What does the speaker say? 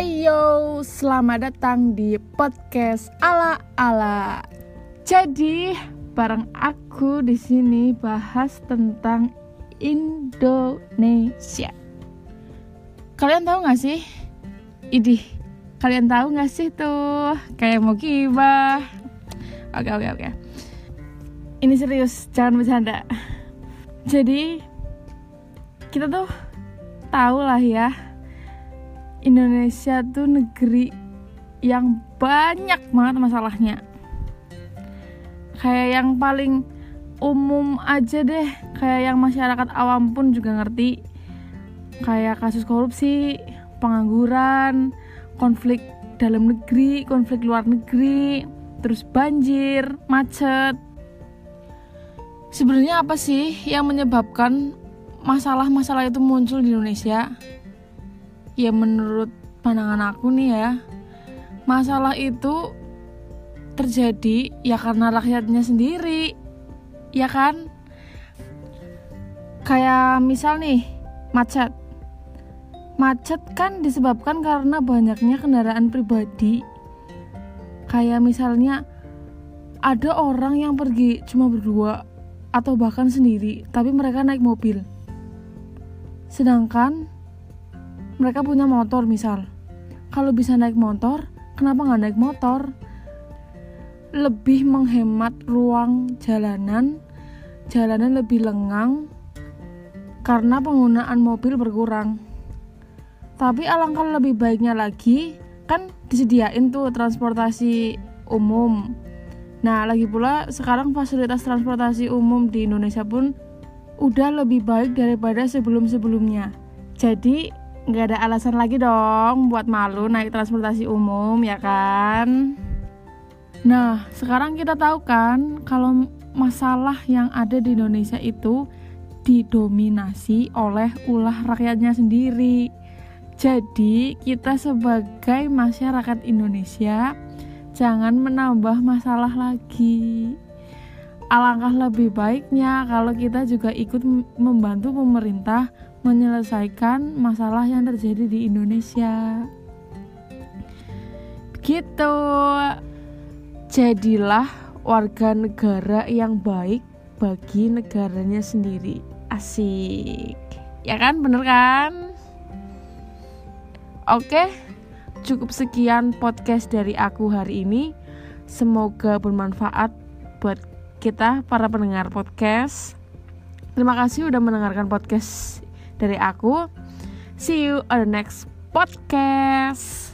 Hey yo, selamat datang di podcast ala ala. Jadi bareng aku di sini bahas tentang Indonesia. Kalian tahu gak sih? Idih, kalian tahu gak sih tuh kayak mau gibah? Oke oke oke. Ini serius, jangan bercanda. Jadi kita tuh tahu lah ya Indonesia tuh negeri yang banyak banget masalahnya. Kayak yang paling umum aja deh kayak yang masyarakat awam pun juga ngerti. Kayak kasus korupsi pengangguran konflik dalam negeri konflik luar negeri terus banjir macet. Sebenarnya apa sih yang menyebabkan masalah-masalah itu muncul di Indonesia ya menurut pandangan aku nih ya masalah itu terjadi ya karena rakyatnya sendiri ya kan? Kayak misal nih macet. Macet kan disebabkan karena banyaknya kendaraan pribadi. Kayak misalnya ada orang yang pergi cuma berdua atau bahkan sendiri tapi mereka naik mobil. Sedangkan mereka punya motor misal. Kalau bisa naik motor kenapa nggak naik motor? Lebih menghemat ruang jalanan jalanan lebih lengang karena penggunaan mobil berkurang. Tapi alangkah lebih baiknya lagi kan disediain tuh transportasi umum. Nah lagi pula sekarang fasilitas transportasi umum di Indonesia pun udah lebih baik daripada sebelum-sebelumnya. Jadi nggak ada alasan lagi dong buat malu naik transportasi umum ya kan? Nah sekarang kita tahu kan kalau masalah yang ada di Indonesia itu didominasi oleh ulah rakyatnya sendiri. Jadi kita sebagai masyarakat Indonesia jangan menambah masalah lagi alangkah lebih baiknya kalau kita juga ikut membantu pemerintah menyelesaikan masalah yang terjadi di Indonesia. Begitu. Jadilah warga negara yang baik bagi negaranya sendiri. Asik. Ya kan? Bener kan? Oke. Cukup sekian podcast dari aku hari ini. Semoga bermanfaat buat kita para pendengar podcast. Terima kasih udah mendengarkan podcast dari aku. See you on the next podcast.